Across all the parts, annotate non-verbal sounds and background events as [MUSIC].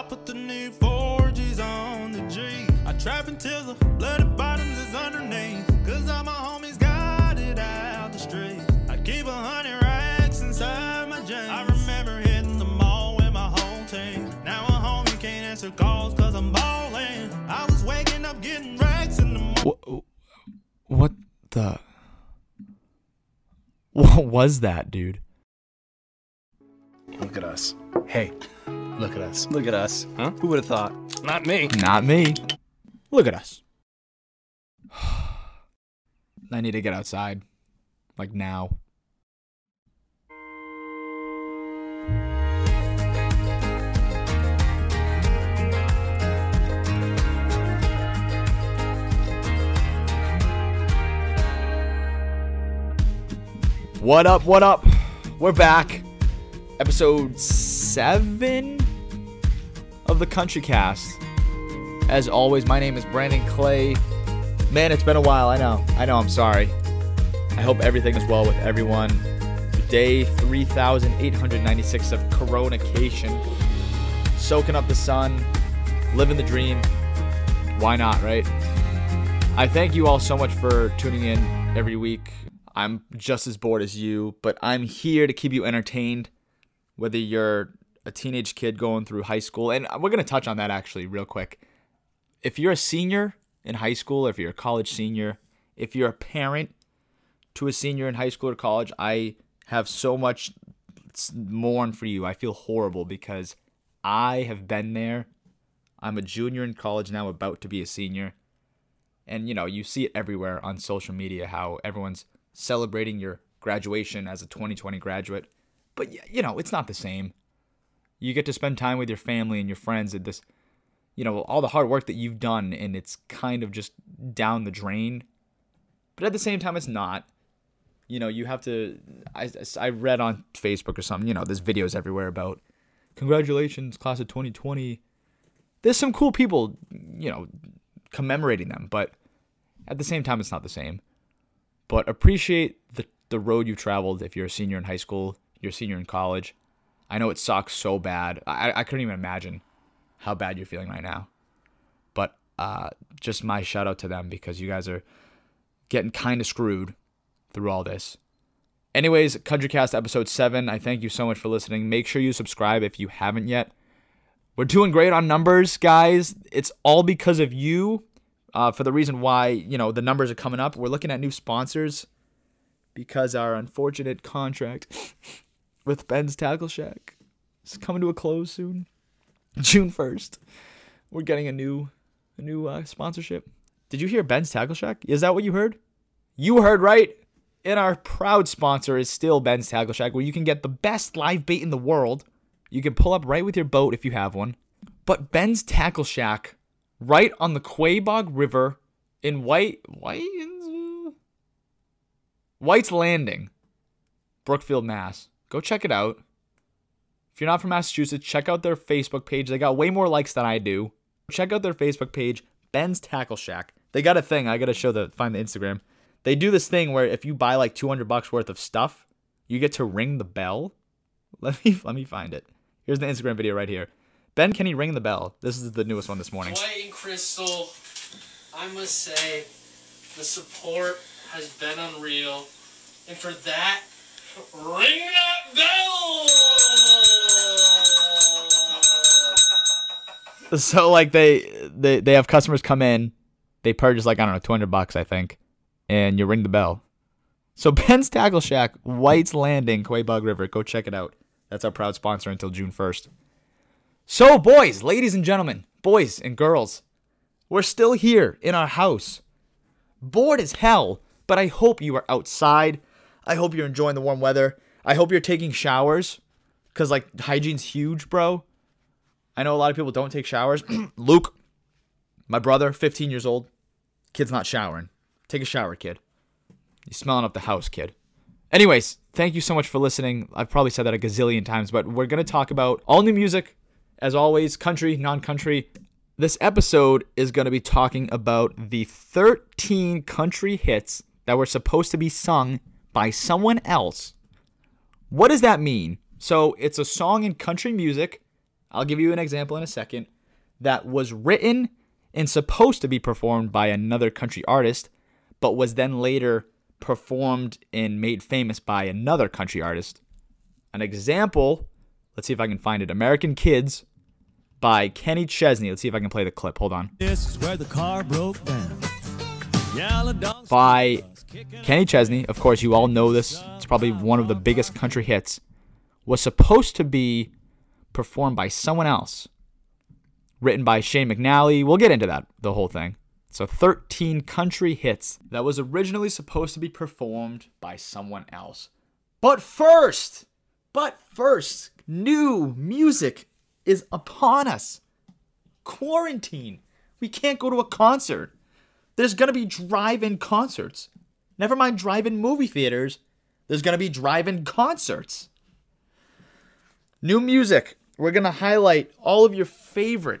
I put the new 4Gs on the G. I trap until the bloody bottoms is underneath. Cause all my homies got it out the street. I keep a hundred racks inside my jeans. I remember hitting the mall with my whole team. Now a homie can't answer calls cause I'm ballin'. I was waking up getting racks in the morning. What, what the? What was that, dude? Look at us. Hey, look at us. Look at us. Huh? Who would have thought? Not me. Not me. Look at us. [SIGHS] I need to get outside. Like now. What up? What up? We're back. Episode 7 of the Country Cast. As always, my name is Brandon Clay. Man, it's been a while. I know. I know. I'm sorry. I hope everything is well with everyone. Day 3896 of Coronacation. Soaking up the sun, living the dream. Why not, right? I thank you all so much for tuning in every week. I'm just as bored as you, but I'm here to keep you entertained, whether you're a teenage kid going through high school. And we're going to touch on that actually, real quick. If you're a senior in high school, if you're a college senior, if you're a parent to a senior in high school or college, I have so much mourn for you. I feel horrible because I have been there. I'm a junior in college now, about to be a senior. And you know, you see it everywhere on social media how everyone's celebrating your graduation as a 2020 graduate. But you know, it's not the same. You get to spend time with your family and your friends at this, you know, all the hard work that you've done, and it's kind of just down the drain. But at the same time, it's not. You know, you have to. I, I read on Facebook or something, you know, there's videos everywhere about congratulations, class of 2020. There's some cool people, you know, commemorating them, but at the same time, it's not the same but appreciate the, the road you've traveled if you're a senior in high school, you're a senior in college. I know it sucks so bad. I, I couldn't even imagine how bad you're feeling right now. But uh, just my shout out to them because you guys are getting kind of screwed through all this. Anyways, CountryCast episode 7. I thank you so much for listening. Make sure you subscribe if you haven't yet. We're doing great on numbers, guys. It's all because of you uh, for the reason why you know the numbers are coming up. We're looking at new sponsors because our unfortunate contract [LAUGHS] with Ben's Tackle Shack is coming to a close soon, [LAUGHS] June first. We're getting a new a new uh, sponsorship. Did you hear Ben's Tackle Shack? Is that what you heard? You heard right. And our proud sponsor is still Ben's Tackle Shack, where you can get the best live bait in the world. You can pull up right with your boat if you have one. But Ben's Tackle Shack right on the Quaboag River in White White White's Landing, Brookfield, Mass. Go check it out. If you're not from Massachusetts, check out their Facebook page. They got way more likes than I do. Check out their Facebook page, Ben's Tackle Shack. They got a thing. I gotta show the find the Instagram. They do this thing where if you buy like 200 bucks worth of stuff, you get to ring the bell. [LAUGHS] Let me let me find it. Here's the Instagram video right here. Ben, can he ring the bell? This is the newest one this morning. White and Crystal, I must say, the support has been unreal. And for that, ring that bell! [LAUGHS] So like they they they have customers come in, they purchase like I don't know 200 bucks I think, and you ring the bell. So [LAUGHS] Ben's Tackle Shack, White's Landing, Quaboag River. Go check it out. That's our proud sponsor until June 1st. So, boys, ladies and gentlemen, boys and girls, we're still here in our house. Bored as hell, but I hope you are outside. I hope you're enjoying the warm weather. I hope you're taking showers cuz like hygiene's huge, bro. I know a lot of people don't take showers. [CLEARS THROAT] Luke, my brother, 15 years old, kid's not showering. Take a shower, kid. You're smelling up the house, kid. Anyways, thank you so much for listening. I've probably said that a gazillion times, but we're going to talk about all new music, as always, country, non country. This episode is going to be talking about the 13 country hits that were supposed to be sung by someone else. What does that mean? So, it's a song in country music I'll give you an example in a second, that was written and supposed to be performed by another country artist, but was then later performed and made famous by another country artist. An example, let's see if I can find it American Kids by Kenny Chesney. Let's see if I can play the clip. Hold on. This is where the car broke down. By Kenny Chesney. Of course, you all know this. It's probably one of the biggest country hits. Was supposed to be performed by someone else. Written by Shane McAnally. We'll get into that, the whole thing. So 13 country hits that was originally supposed to be performed by someone else. But first, but first, new music is upon us. Quarantine. We can't go to a concert. There's going to be drive-in concerts. Never mind drive-in movie theaters. There's going to be drive-in concerts. New music. We're going to highlight all of your favorite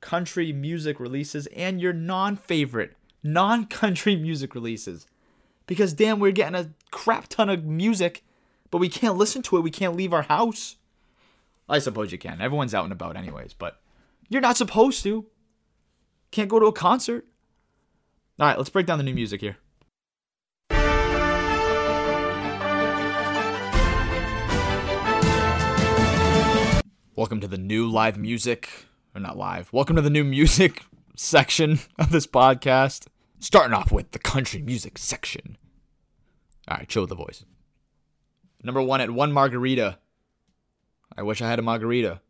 country music releases and your non favorite non country music releases. Because damn, we're getting a crap ton of music, but we can't listen to it. We can't leave our house. I suppose you can. Everyone's out and about, anyways, but you're not supposed to. Can't go to a concert. All right, let's break down the new music here. Welcome to the new live music, or not live. Welcome to the new music [LAUGHS] section of this podcast. Starting off with the country music section. All right, chill with the voice. Number one at one margarita. I wish I had a margarita,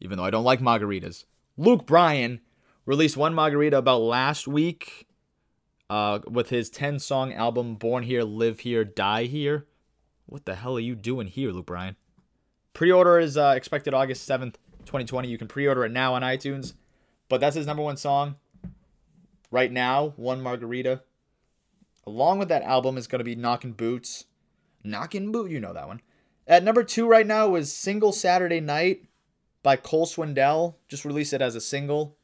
even though I don't like margaritas. Luke Bryan released one margarita about last week uh, with his 10 song album Born Here, Live Here, Die Here. What the hell are you doing here, Luke Bryan? Pre order is uh, expected August 7th, 2020. You can pre order it now on iTunes. But that's his number one song. Right now, One Margarita. Along with that album is going to be Knockin' Boots. Knockin' Boot, you know that one. At number two right now was Single Saturday Night by Cole Swindell. Just released it as a single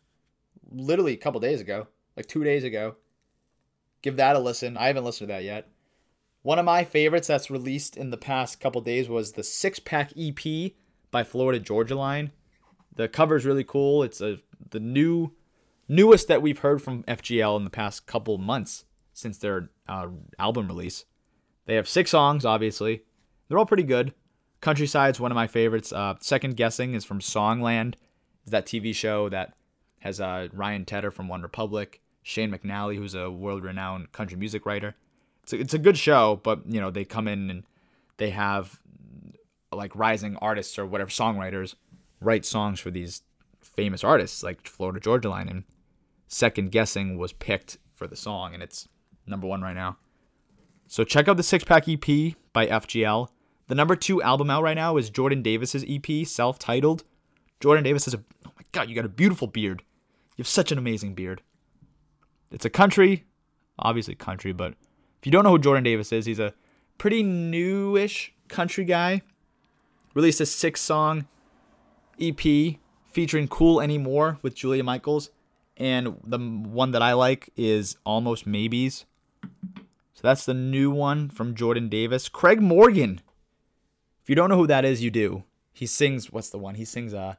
literally a couple days ago, like two days ago. Give that a listen. I haven't listened to that yet. One of my favorites that's released in the past couple days was the Six Pack EP by Florida Georgia Line. The cover is really cool. It's a the new newest that we've heard from FGL in the past couple months since their uh, album release. They have six songs, obviously. They're all pretty good. Countryside's one of my favorites. Uh, Second Guessing is from Songland. Is that TV show that has uh, Ryan Tedder from OneRepublic, Shane McAnally, who's a world-renowned country music writer. It's a, it's a good show, but you know they come in and they have like rising artists or whatever songwriters write songs for these famous artists like Florida Georgia Line and Second Guessing was picked for the song and it's number one right now. So check out the six pack EP by FGL. The number two album out right now is Jordan Davis's EP, self-titled. Jordan Davis has a oh my god, you got a beautiful beard. You have such an amazing beard. It's a country, obviously country, but if you don't know who Jordan Davis is, he's a pretty newish country guy. Released a six-song EP featuring Cool Anymore with Julia Michaels. And the one that I like is Almost Maybes. So that's the new one from Jordan Davis. Craig Morgan. If you don't know who that is, you do. He sings, what's the one? He sings, uh,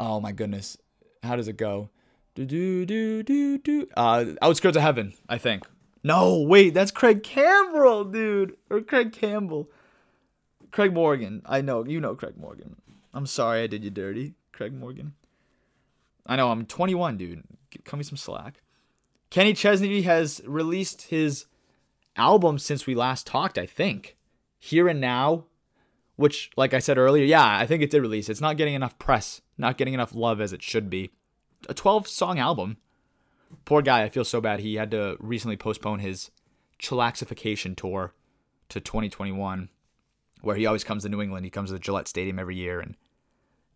oh my goodness. How does it go? Do, do, do, do, do. Uh, Outskirts of Heaven, I think. No, wait, that's Craig Campbell, dude. Or Craig Campbell. Craig Morgan. I know, you know Craig Morgan. I'm sorry I did you dirty, Craig Morgan. I know, I'm 21, dude. Cut me some slack. Kenny Chesney has released his album since we last talked, I think. Here and Now, which, like I said earlier, yeah, I think it did release. It's not getting enough press, not getting enough love as it should be. A 12 song album. Poor guy, I feel so bad. He had to recently postpone his chillaxification tour to 2021, where he always comes to New England. He comes to the Gillette Stadium every year, and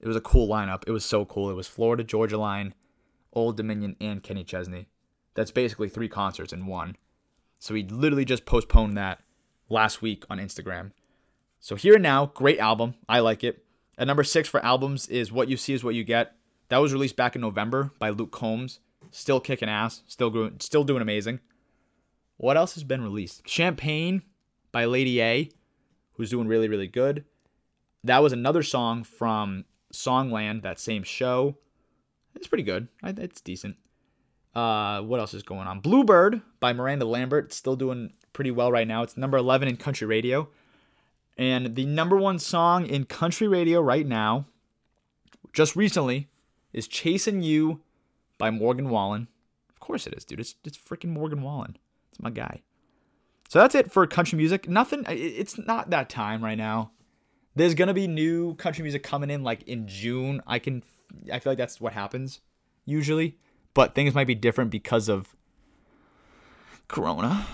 it was a cool lineup. It was so cool. It was Florida Georgia Line, Old Dominion, and Kenny Chesney. That's basically three concerts in one. So he literally just postponed that last week on Instagram. So here and now, great album. I like it. At number six for albums is What You See Is What You Get. That was released back in November by Luke Combs. Still kicking ass. Still doing, still doing amazing. What else has been released? Champagne by Lady A, who's doing really, really good. That was another song from Songland, that same show. It's pretty good. It's decent. Uh, what else is going on? Bluebird by Miranda Lambert. Still doing pretty well right now. It's number 11 in country radio. And the number one song in country radio right now, just recently, is Chasing You by Morgan Wallen. Of course it is, dude. It's, it's freaking Morgan Wallen. It's my guy. So that's it for country music. Nothing, it's not that time right now. There's to be new country music coming in like in June. I can, I feel like that's what happens usually. But things might be different because of Corona.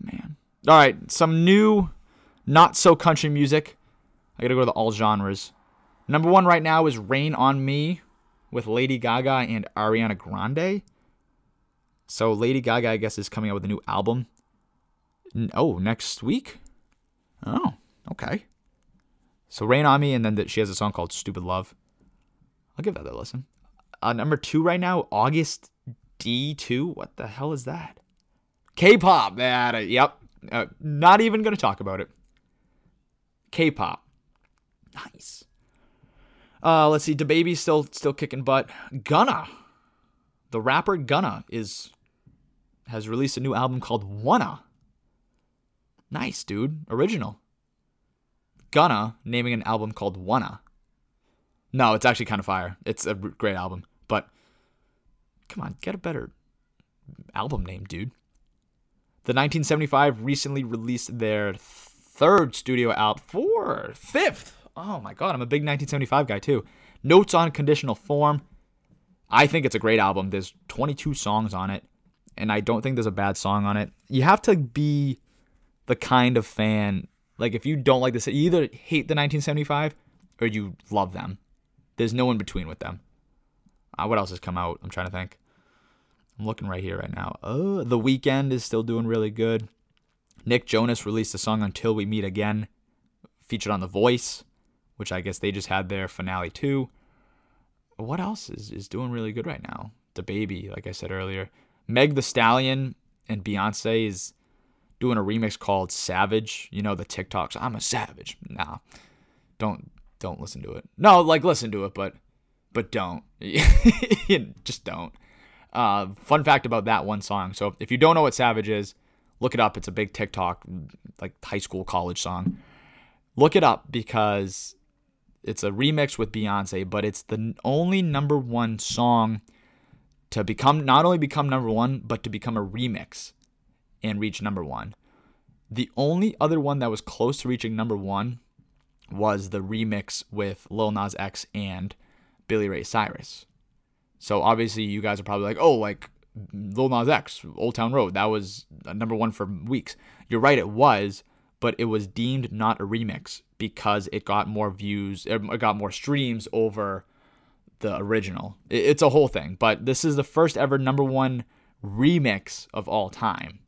Man. All right, some new, not so country music. I gotta go to the all genres. Number one right now is Rain on Me with Lady Gaga and Ariana Grande. So Lady Gaga, I guess, is coming out with a new album. Oh, next week? Oh, okay. So Rain on Me, and then th- she has a song called Stupid Love. I'll give that a listen. Uh, number two right now, Agust D2. What the hell is that? K-pop. That. uh, yep. Uh, not even gonna talk about it. K-pop. Nice. Uh, let's see. DaBaby's still still kicking butt. Gunna, the rapper Gunna is has released a new album called Wanna. Nice, dude. Original. Gunna naming an album called Wanna. No, it's actually kind of fire. It's a great album, but come on, get a better album name, dude. The 1975 recently released their third studio album, four, fifth. Oh my god, I'm a big 1975 guy too. Notes on Conditional Form. I think it's a great album. There's 22 songs on it, and I don't think there's a bad song on it. You have to be the kind of fan like if you don't like this, you either hate the 1975 or you love them. There's no in between with them. Uh, what else has come out? I'm trying to think. I'm looking right here right now. Uh, the Weeknd is still doing really good. Nick Jonas released a song Until We Meet Again, featured on The Voice, which I guess they just had their finale too. What else is, is doing really good right now? DaBaby, like I said earlier. Meg the Stallion and Beyonce is doing a remix called Savage. You know the TikToks. I'm a savage. Nah, don't don't listen to it. No, like listen to it, but but don't. [LAUGHS] Just don't. Uh, fun fact about that one song. So if you don't know what Savage is, look it up. It's a big TikTok, like high school, college song. Look it up because it's a remix with Beyonce, but it's the only number one song to become not only become number one, but to become a remix and reach number one. The only other one that was close to reaching number one was the remix with Lil Nas X and Billy Ray Cyrus. So obviously, you guys are probably like, oh, like Lil Nas X, Old Town Road, that was uh, number one for weeks. You're right, it was, but it was deemed not a remix because it got more views, er, it got more streams over the original. It's a whole thing, but this is the first ever number one remix of all time.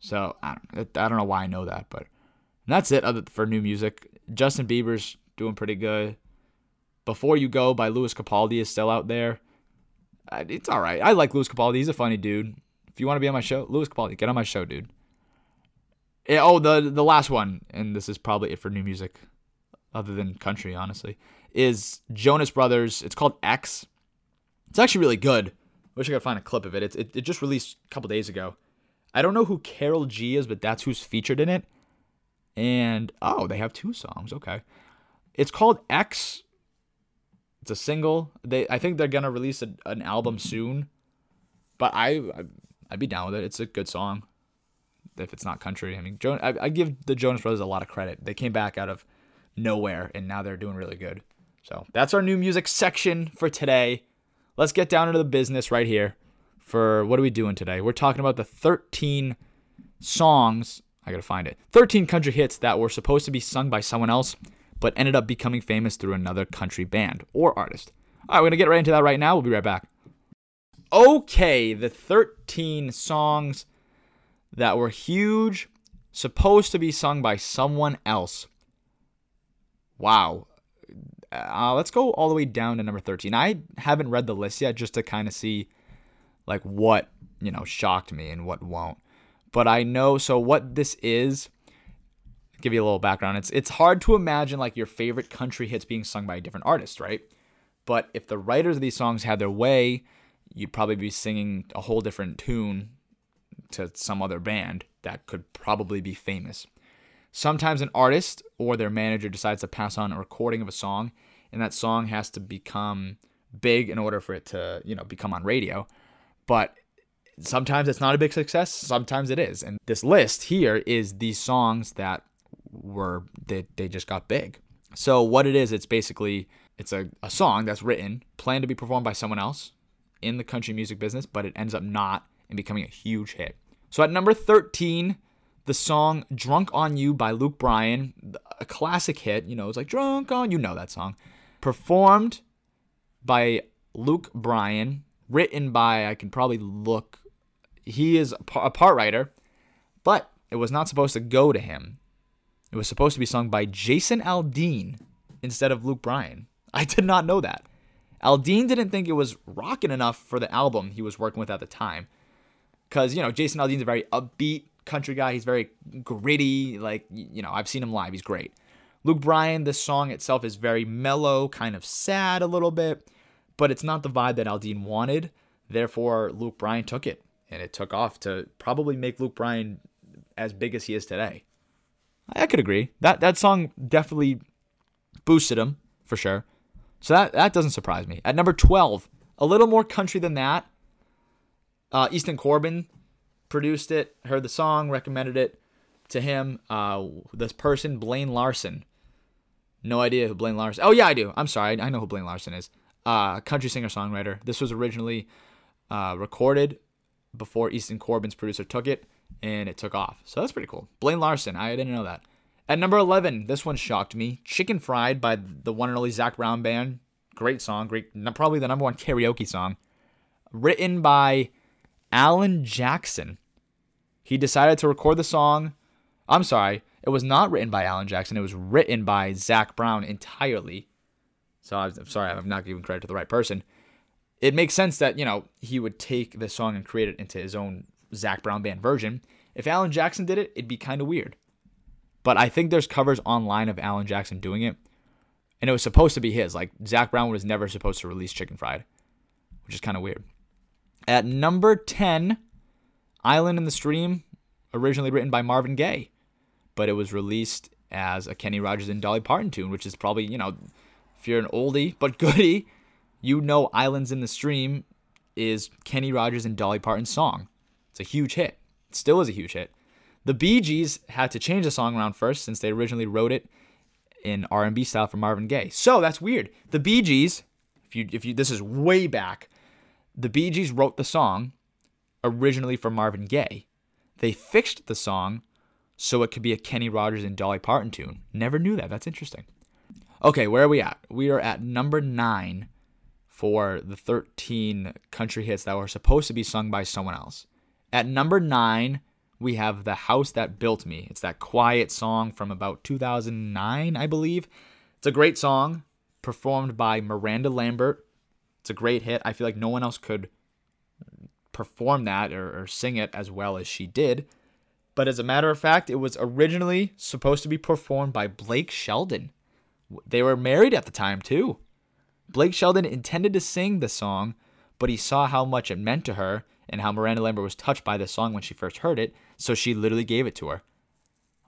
So I don't, I don't know why I know that, but that's it for new music. Justin Bieber's doing pretty good. Before You Go by Lewis Capaldi is still out there. It's all right. I like Lewis Capaldi. He's a funny dude. If you want to be on my show, Lewis Capaldi, get on my show, dude. Oh, the the last one, and this is probably it for new music, other than country, honestly, is Jonas Brothers. It's called X. It's actually really good. Wish I could find a clip of it. It's, it it just released a couple days ago. I don't know who Karol G is, but that's who's featured in it. And oh, they have two songs. Okay, it's called X. It's a single. They I think they're gonna release a, an album soon, but I I'd be down with it. It's a good song. If it's not country, I mean, jo- I, I give the Jonas Brothers a lot of credit. They came back out of nowhere, and now they're doing really good. So that's our new music section for today. Let's get down into the business right here. For what are we doing today? We're talking about the 13 songs. I gotta find it. 13 country hits that were supposed to be sung by someone else, but ended up becoming famous through another country band or artist. All right, we're gonna get right into that right now. We'll be right back. Okay, the 13 songs that were huge, supposed to be sung by someone else. Wow. Uh, let's go all the way down to number 13. I haven't read the list yet just to kind of see like what, you know, shocked me and what won't. But I know so what this is give you a little background. It's it's hard to imagine like your favorite country hits being sung by a different artist, right? But if the writers of these songs had their way, you'd probably be singing a whole different tune to some other band that could probably be famous. Sometimes an artist or their manager decides to pass on a recording of a song, and that song has to become big in order for it to, you know, become on radio. But sometimes it's not a big success, sometimes it is. And this list here is these songs that were they, they just got big. So what it is, it's basically it's a, a song that's written, planned to be performed by someone else in the country music business, but it ends up not and becoming a huge hit. So at number 13, the song Drunk on You by Luke Bryan, a classic hit, you know, it's like Drunk on You know that song. Performed by Luke Bryan, written by I can probably look he is a part writer, but it was not supposed to go to him. It was supposed to be sung by Jason Aldean instead of Luke Bryan. [LAUGHS] I did not know that. Aldean didn't think it was rocking enough for the album he was working with at the time. Because, you know, Jason Aldean's a very upbeat country guy. He's very gritty. Like, you know, I've seen him live. He's great. Luke Bryan, the song itself is very mellow, kind of sad a little bit, but it's not the vibe that Aldean wanted. Therefore, Luke Bryan took it and it took off to probably make Luke Bryan as big as he is today. I could agree. That that song definitely boosted him for sure. So that that doesn't surprise me. At number 12, a little more country than that. Uh, Easton Corbin produced it, heard the song, recommended it to him. Uh, this person, Blaine Larsen. No idea who Blaine Larsen. Oh yeah, I do. I'm sorry, I know who Blaine Larsen is. Uh, country singer songwriter. This was originally uh, recorded before Easton Corbin's producer took it, and it took off. So that's pretty cool. Blaine Larsen, I didn't know that. At number 11, this one shocked me. Chicken Fried by the one and only Zac Brown Band. Great song, great, probably the number one karaoke song. Written by Alan Jackson. He decided to record the song. I'm sorry, it was not written by Alan Jackson. It was written by Zac Brown entirely. So I'm sorry, I'm not giving credit to the right person it makes sense that, you know, he would take this song and create it into his own Zac Brown band version. If Alan Jackson did it, it'd be kind of weird. But I think there's covers online of Alan Jackson doing it. And it was supposed to be his. Like, Zac Brown was never supposed to release Chicken Fried, which is kind of weird. At number 10, Island in the Stream, originally written by Marvin Gaye, but it was released as a Kenny Rogers and Dolly Parton tune, which is probably, you know, if you're an oldie but [LAUGHS] goodie, you know Islands in the Stream is Kenny Rogers and Dolly Parton's song. It's a huge hit. It still is a huge hit. The Bee Gees had to change the song around first since they originally wrote it in R&B style for Marvin Gaye. So that's weird. The Bee Gees, if you if you this is way back, the Bee Gees wrote the song originally for Marvin Gaye. They fixed the song so it could be a Kenny Rogers and Dolly Parton tune. Never knew that. That's interesting. Okay, where are we at? We are at number 9 for the 13 country hits that were supposed to be sung by someone else. At number nine, we have The House That Built Me. It's that quiet song from about 2009, I believe. It's a great song performed by Miranda Lambert. It's a great hit. I feel like no one else could perform that or, or sing it as well as she did. But as a matter of fact, it was originally supposed to be performed by Blake Shelton. They were married at the time, too. Blake Shelton intended to sing the song, but he saw how much it meant to her and how Miranda Lambert was touched by the song when she first heard it, so she literally gave it to her.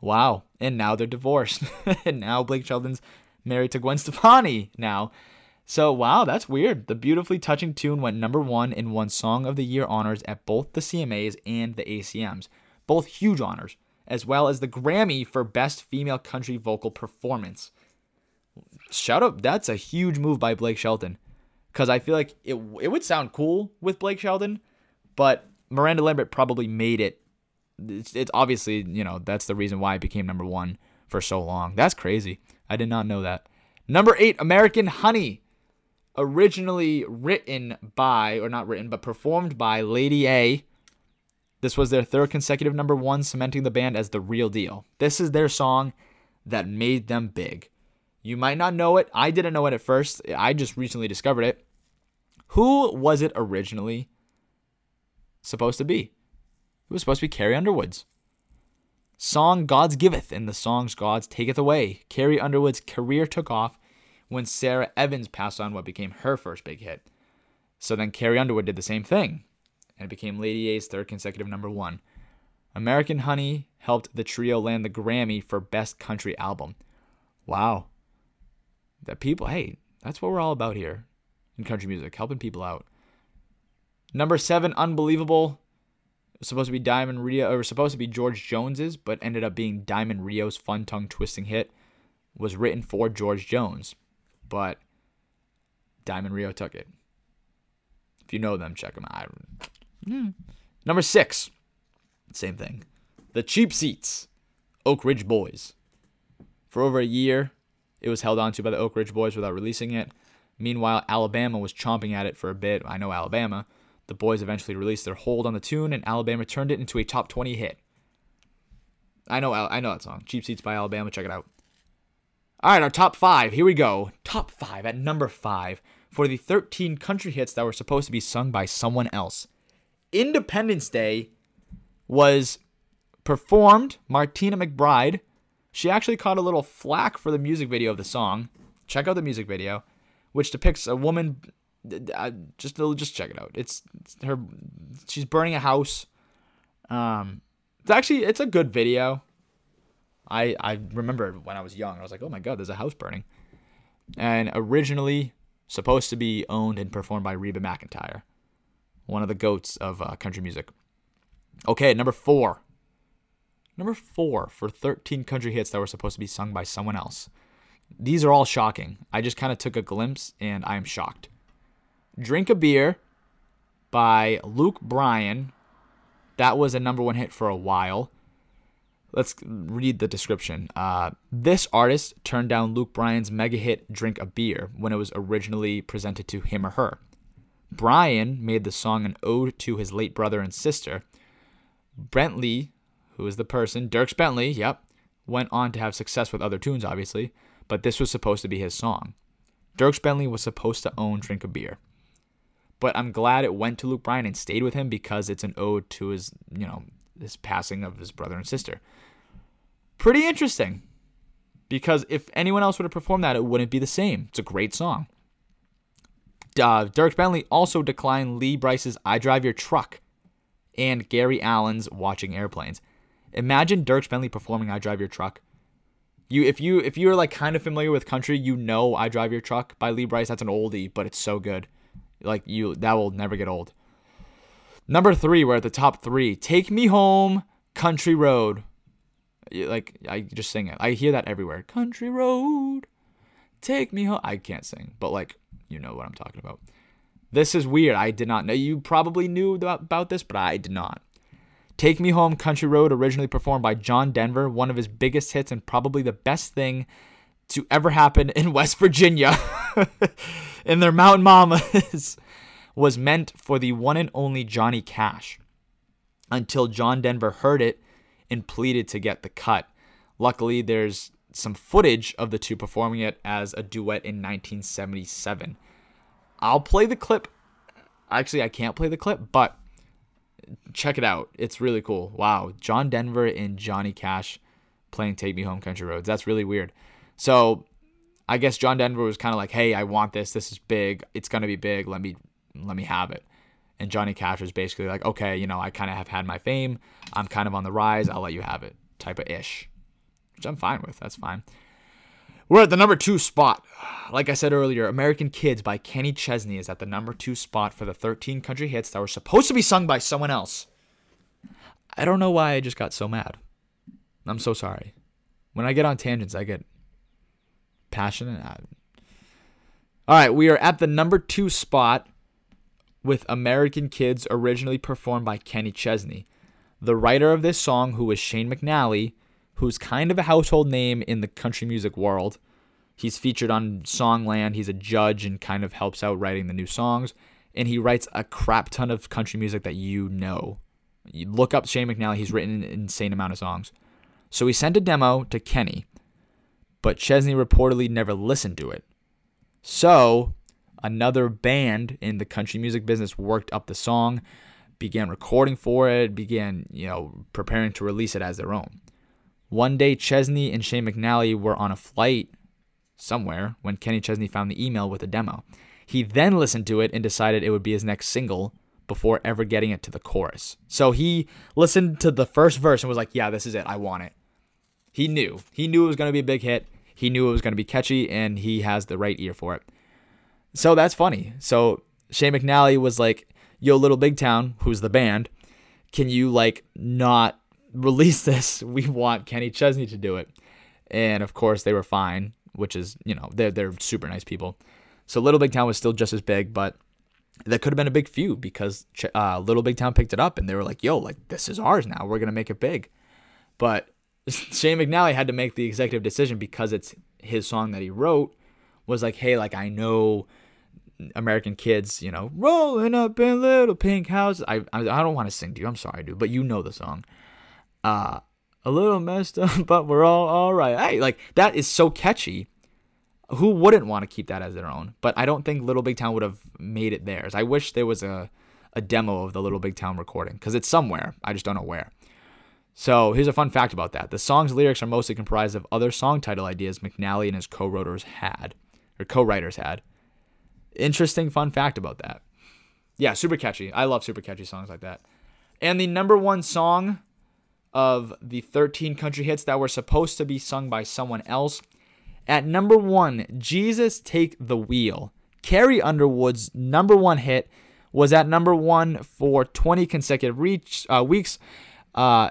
Wow. And now they're divorced. [LAUGHS] and now Blake Shelton's married to Gwen Stefani now. So, wow, that's weird. The beautifully touching tune went number one in one Song of the Year honors at both the CMAs and the ACMs, both huge honors, as well as the Grammy for Best Female Country Vocal Performance shout out that's a huge move by Blake Shelton because I feel like it it would sound cool with Blake Shelton, but Miranda Lambert probably made it. It's, it's obviously you know that's the reason why it became number one for so long. That's crazy. I did not know that. Number eight, American Honey, originally written by or not written but performed by Lady A. This was their third consecutive number one, cementing the band as the real deal. This is their song that made them big. You might not know it. I didn't know it at first. I just recently discovered it. Who was it originally supposed to be? It was supposed to be Carrie Underwoods. Song God's Giveth and the songs God's Taketh Away. Carrie Underwood's career took off when Sara Evans passed on what became her first big hit. So then Carrie Underwood did the same thing, and it became Lady A's third consecutive number one. American Honey helped the trio land the Grammy for Best Country Album. Wow. That people, hey, that's what we're all about here in country music, helping people out. Number seven, Unbelievable. Supposed to be Diamond Rio, or supposed to be George Jones's, but ended up being Diamond Rio's fun tongue twisting hit. Was written for George Jones, but Diamond Rio took it. If you know them, check them out. Hmm. Number six, same thing. The Cheap Seats, Oak Ridge Boys. For over a year, it was held onto by the Oak Ridge Boys without releasing it. Meanwhile, Alabama was chomping at it for a bit. I know Alabama. The boys eventually released their hold on the tune, and Alabama turned it into a top 20 hit. I know, I know that song. Cheap Seats by Alabama. Check it out. All right, our top five. Here we go. Top five at number five for the 13 country hits that were supposed to be sung by someone else. Independence Day was performed. Martina McBride. She actually caught a little flack for the music video of the song. Check out the music video, which depicts a woman. Uh, just just check it out. It's, it's her. She's burning a house. Um, it's actually it's a good video. I I remember when I was young, I was like, oh my god, there's a house burning. And originally supposed to be owned and performed by Reba McEntire, one of the goats of uh, country music. Okay, number four. Number four for 13 country hits that were supposed to be sung by someone else. These are all shocking. I just kind of took a glimpse and I am shocked. Drink a Beer by Luke Bryan. That was a number one hit for a while. Let's read the description. Uh, this artist turned down Luke Bryan's mega hit Drink a Beer when it was originally presented to him or her. Bryan made the song an ode to his late brother and sister. Bentley, who is the person, Dierks Bentley, yep, went on to have success with other tunes, obviously, but this was supposed to be his song. Dierks Bentley was supposed to own Drink a Beer. But I'm glad it went to Luke Bryan and stayed with him because it's an ode to his, you know, this passing of his brother and sister. Pretty interesting. Because if anyone else would have performed that, it wouldn't be the same. It's a great song. Uh, Dierks Bentley also declined Lee Brice's I Drive Your Truck and Gary Allan's Watching Airplanes. Imagine Dierks Bentley performing I Drive Your Truck. You if you if you're like kind of familiar with country, you know I Drive Your Truck by Lee Brice. That's an oldie, but it's so good. Like you that will never get old. Number three, we're at the top three. Take Me Home, Country Road. Like I just sing it. I hear that everywhere. Country Road, take me home. I can't sing, but like you know what I'm talking about. This is weird. I did not know. You probably knew about this, but I did not. Take Me Home Country Road, originally performed by John Denver, one of his biggest hits and probably the best thing to ever happen in [LAUGHS] West Virginia. [LAUGHS] in their Mountain Mamas was meant for the one and only Johnny Cash until John Denver heard it and pleaded to get the cut. Luckily, there's some footage of the two performing it as a duet in 1977. I'll play the clip. Actually, I can't play the clip, but check it out. It's really cool. Wow. John Denver and Johnny Cash playing Take Me Home Country Roads. That's really weird. So I guess John Denver was kind of like, "Hey, I want this. This is big. It's gonna be big. Let me let me have it." And Johnny Cash was basically like, "Okay, you know, I kind of have had my fame. I'm kind of on the rise. I'll let you have it." Type of ish, which I'm fine with. That's fine. We're at the number two spot. Like I said earlier, American Kids by Kenny Chesney is at the number two spot for the 13 country hits that were supposed to be sung by someone else. I don't know why I just got so mad. I'm so sorry. When I get on tangents, I get passionate. All right, we are at the number two spot with American Kids, originally performed by Kenny Chesney. The writer of this song, who was Shane McAnally, who's kind of a household name in the country music world. He's featured on Songland. He's a judge and kind of helps out writing the new songs. And he writes a crap ton of country music that you know. You look up Shane McAnally, he's written an insane amount of songs. So he sent a demo to Kenny, but Chesney reportedly never listened to it. So another band in the country music business worked up the song, began recording for it, began, you know, preparing to release it as their own. One day, Chesney and Shane McAnally were on a flight somewhere when Kenny Chesney found the email with a demo. He then listened to it and decided it would be his next single before ever getting it to the chorus. So he listened to the first verse and was like, "Yeah, this is it. I want it." He knew. He knew it was going to be a big hit. He knew it was going to be catchy and he has the right ear for it. So that's funny. So Shane McAnally was like, "Yo, Little Big Town, who's the band, can you like not [LAUGHS] release this? We want Kenny Chesney to do it." And of course, they were fine, which is, you know, they're they're super nice people. So Little Big Town was still just as big, but that could have been a big feud because uh, Little Big Town picked it up and they were like, "Yo, like this is ours now. We're gonna make it big." But [LAUGHS] Shane McAnally had to make the executive decision because it's his song that he wrote. Was like, "Hey, like I know American kids, you know, rolling up in little pink houses." I I, I don't want to sing to you. I'm sorry, dude, but you know the song. Uh, a little messed up, [LAUGHS] but we're all all right. Hey, like that is so catchy who wouldn't want to keep that as their own? But I don't think Little Big Town would have made it theirs. I wish there was a, a demo of the Little Big Town recording because it's somewhere. I just don't know where. So here's a fun fact about that. The song's lyrics are mostly comprised of other song title ideas McAnally and his co-writers had, or co-writers had. Interesting fun fact about that. Yeah, super catchy. I love super catchy songs like that. And the number one song of the 13 country hits that were supposed to be sung by someone else at number one, Jesus Take the Wheel. Carrie Underwood's number one hit was at number one for 20 consecutive reach, uh, weeks uh,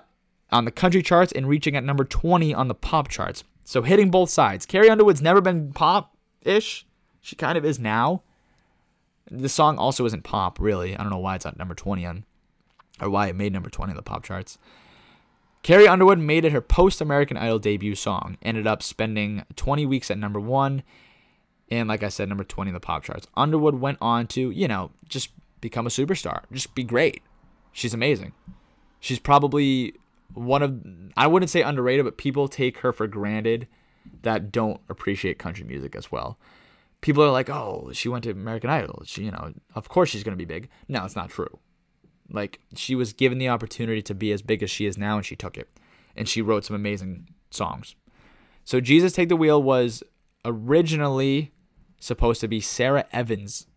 on the country charts and reaching at number 20 on the pop charts. So hitting both sides. Carrie Underwood's never been pop ish. She kind of is now. The song also isn't pop, really. I don't know why it's at number 20 on, or why it made number 20 on the pop charts. Carrie Underwood made it her post American Idol debut song, ended up spending 20 weeks at number one, and like I said, number 20 in the pop charts. Underwood went on to, you know, just become a superstar, just be great. She's amazing. She's probably one of, I wouldn't say underrated, but people take her for granted that don't appreciate country music as well. People are like, oh, she went to American Idol. She, you know, of course she's going to be big. No, it's not true. Like she was given the opportunity to be as big as she is now, and she took it. And she wrote some amazing songs. So Jesus Take the Wheel was originally supposed to be Sara Evans.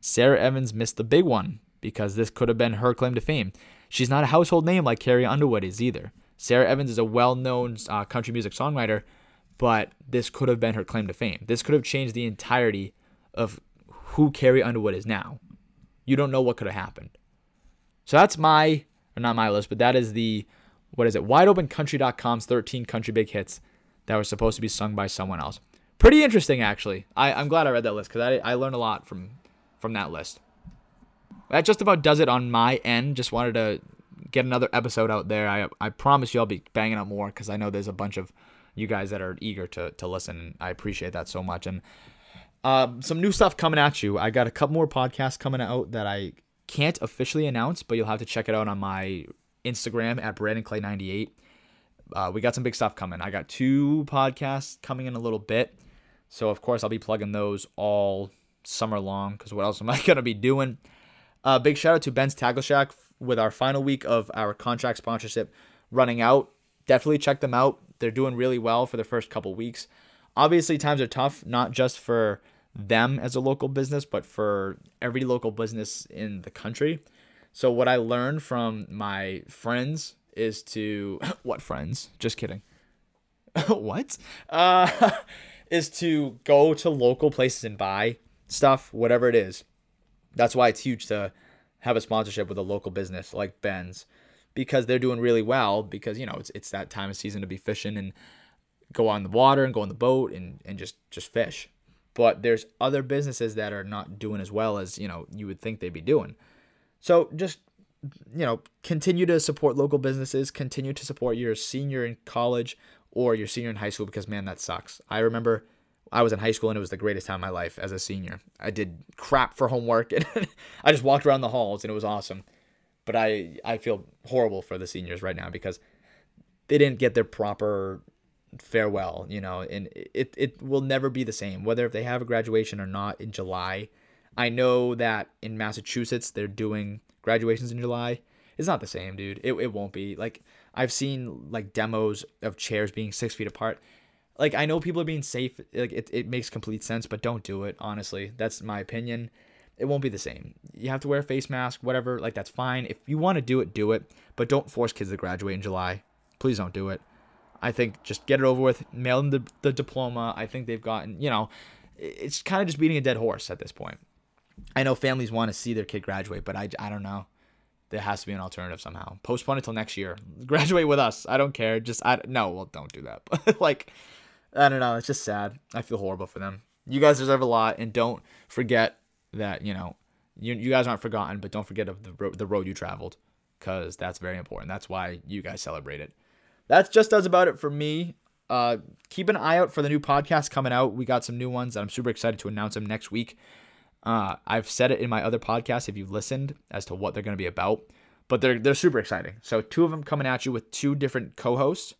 Sara Evans missed the big one because this could have been her claim to fame. She's not a household name like Carrie Underwood is either. Sara Evans is a well known uh, country music songwriter, but this could have been her claim to fame. This could have changed the entirety of who Carrie Underwood is now. You don't know what could have happened. So that's my, or not my list, but that is the, what is it, wideopencountry.com's 13 country big hits that were supposed to be sung by someone else. Pretty interesting, actually. I, I'm glad I read that list because I, I learned a lot from, from that list. That just about does it on my end. Just wanted to get another episode out there. I, I promise you I'll be banging out more because I know there's a bunch of you guys that are eager to, to listen. I appreciate that so much. And uh, some new stuff coming at you. I got a couple more podcasts coming out that I can't officially announce, but you'll have to check it out on my Instagram at Brandon Clay 98. Uh, we got some big stuff coming. I got two podcasts coming in a little bit. So, of course, I'll be plugging those all summer long because what else am [LAUGHS] I going to be doing? Uh, big shout out to Ben's Tackle Shack with our final week of our contract sponsorship running out. Definitely check them out. They're doing really well for the first couple weeks. Obviously, times are tough, not just for them as a local business, but for every local business in the country. So what I learned from my friends is to [COUGHS] what friends? Just kidding. [LAUGHS] what? Uh, [LAUGHS] is to go to local places and buy stuff, whatever it is. That's why it's huge to have a sponsorship with a local business like Ben's because they're doing really well because you know it's it's that time of season to be fishing and go on the water and go on the boat and, and just just fish. But there's other businesses that are not doing as well as you know you would think they'd be doing. So just you know continue to support local businesses continue to support your senior in college or your senior in high school because man that sucks. I remember i was in high school and it was the greatest time of my life as a senior. I did crap for homework [LAUGHS] and i just walked around the halls and it was awesome but i i feel horrible for the seniors right now because they didn't get their proper farewell, you know, and it, it will never be the same, whether if they have a graduation or not in July. I know that in Massachusetts, they're doing graduations in July. It's not the same, dude. It it won't be. Like I've seen like demos of chairs being six feet apart. Like I know people are being safe. Like it, it makes complete sense, but don't do it. Honestly, that's my opinion. It won't be the same. You have to wear a face mask, whatever. Like that's fine. If you want to do it, do it. But don't force kids to graduate in July. Please don't do it. I think just get it over with. Mail them the, the diploma. I think they've gotten. You know, it's kind of just beating a dead horse at this point. I know families want to see their kid graduate, but I, I don't know. There has to be an alternative somehow. Postpone it till next year. [LAUGHS] Graduate with us. I don't care. Just I no. Well, don't do that. But [LAUGHS] like, I don't know. It's just sad. I feel horrible for them. You guys deserve a lot, and don't forget that you know you, you guys aren't forgotten, but don't forget of the road, the road you traveled, because that's very important. That's why you guys celebrate it. That's just does about it for me. Uh, keep an eye out for the new podcast coming out. We got some new ones, I'm super excited to announce them next week. Uh, I've said it in my other podcasts if you've listened as to what they're going to be about, but they're they're super exciting. So two of them coming at you with two different co-hosts.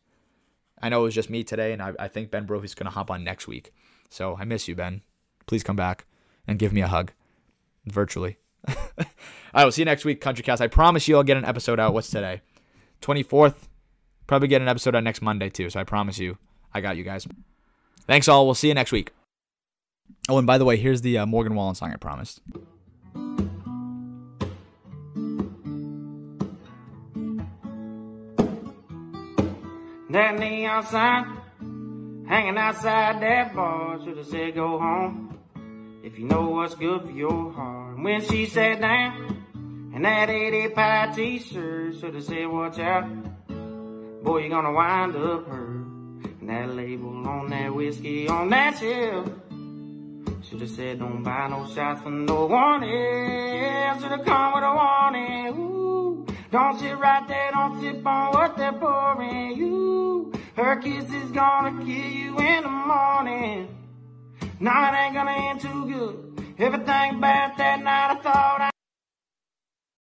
I know it was just me today, and I, I think Ben Brophy's going to hop on next week. So I miss you, Ben. Please come back and give me a hug virtually. [LAUGHS] I will see you next week, Country Cast. I promise you I'll get an episode out. What's today? 24th. Probably get an episode out next Monday, too. So I promise you, I got you guys. Thanks, all. We'll see you next week. Oh, and by the way, here's the uh, Morgan Wallen song I promised. That neon sign hanging outside that bar should have said go home. If you know what's good for your heart. When she sat down in that 80 pie t-shirt should have said watch out. Boy, you're gonna wind up hurt. And that label on that whiskey on that shelf should have said don't buy no shots for no one else. Should have come with a warning. Ooh, don't sit right there, don't sip on what they're pouring you. Her kiss is gonna kill you in the morning. Nah, it ain't gonna end too good. Everything about that night I thought I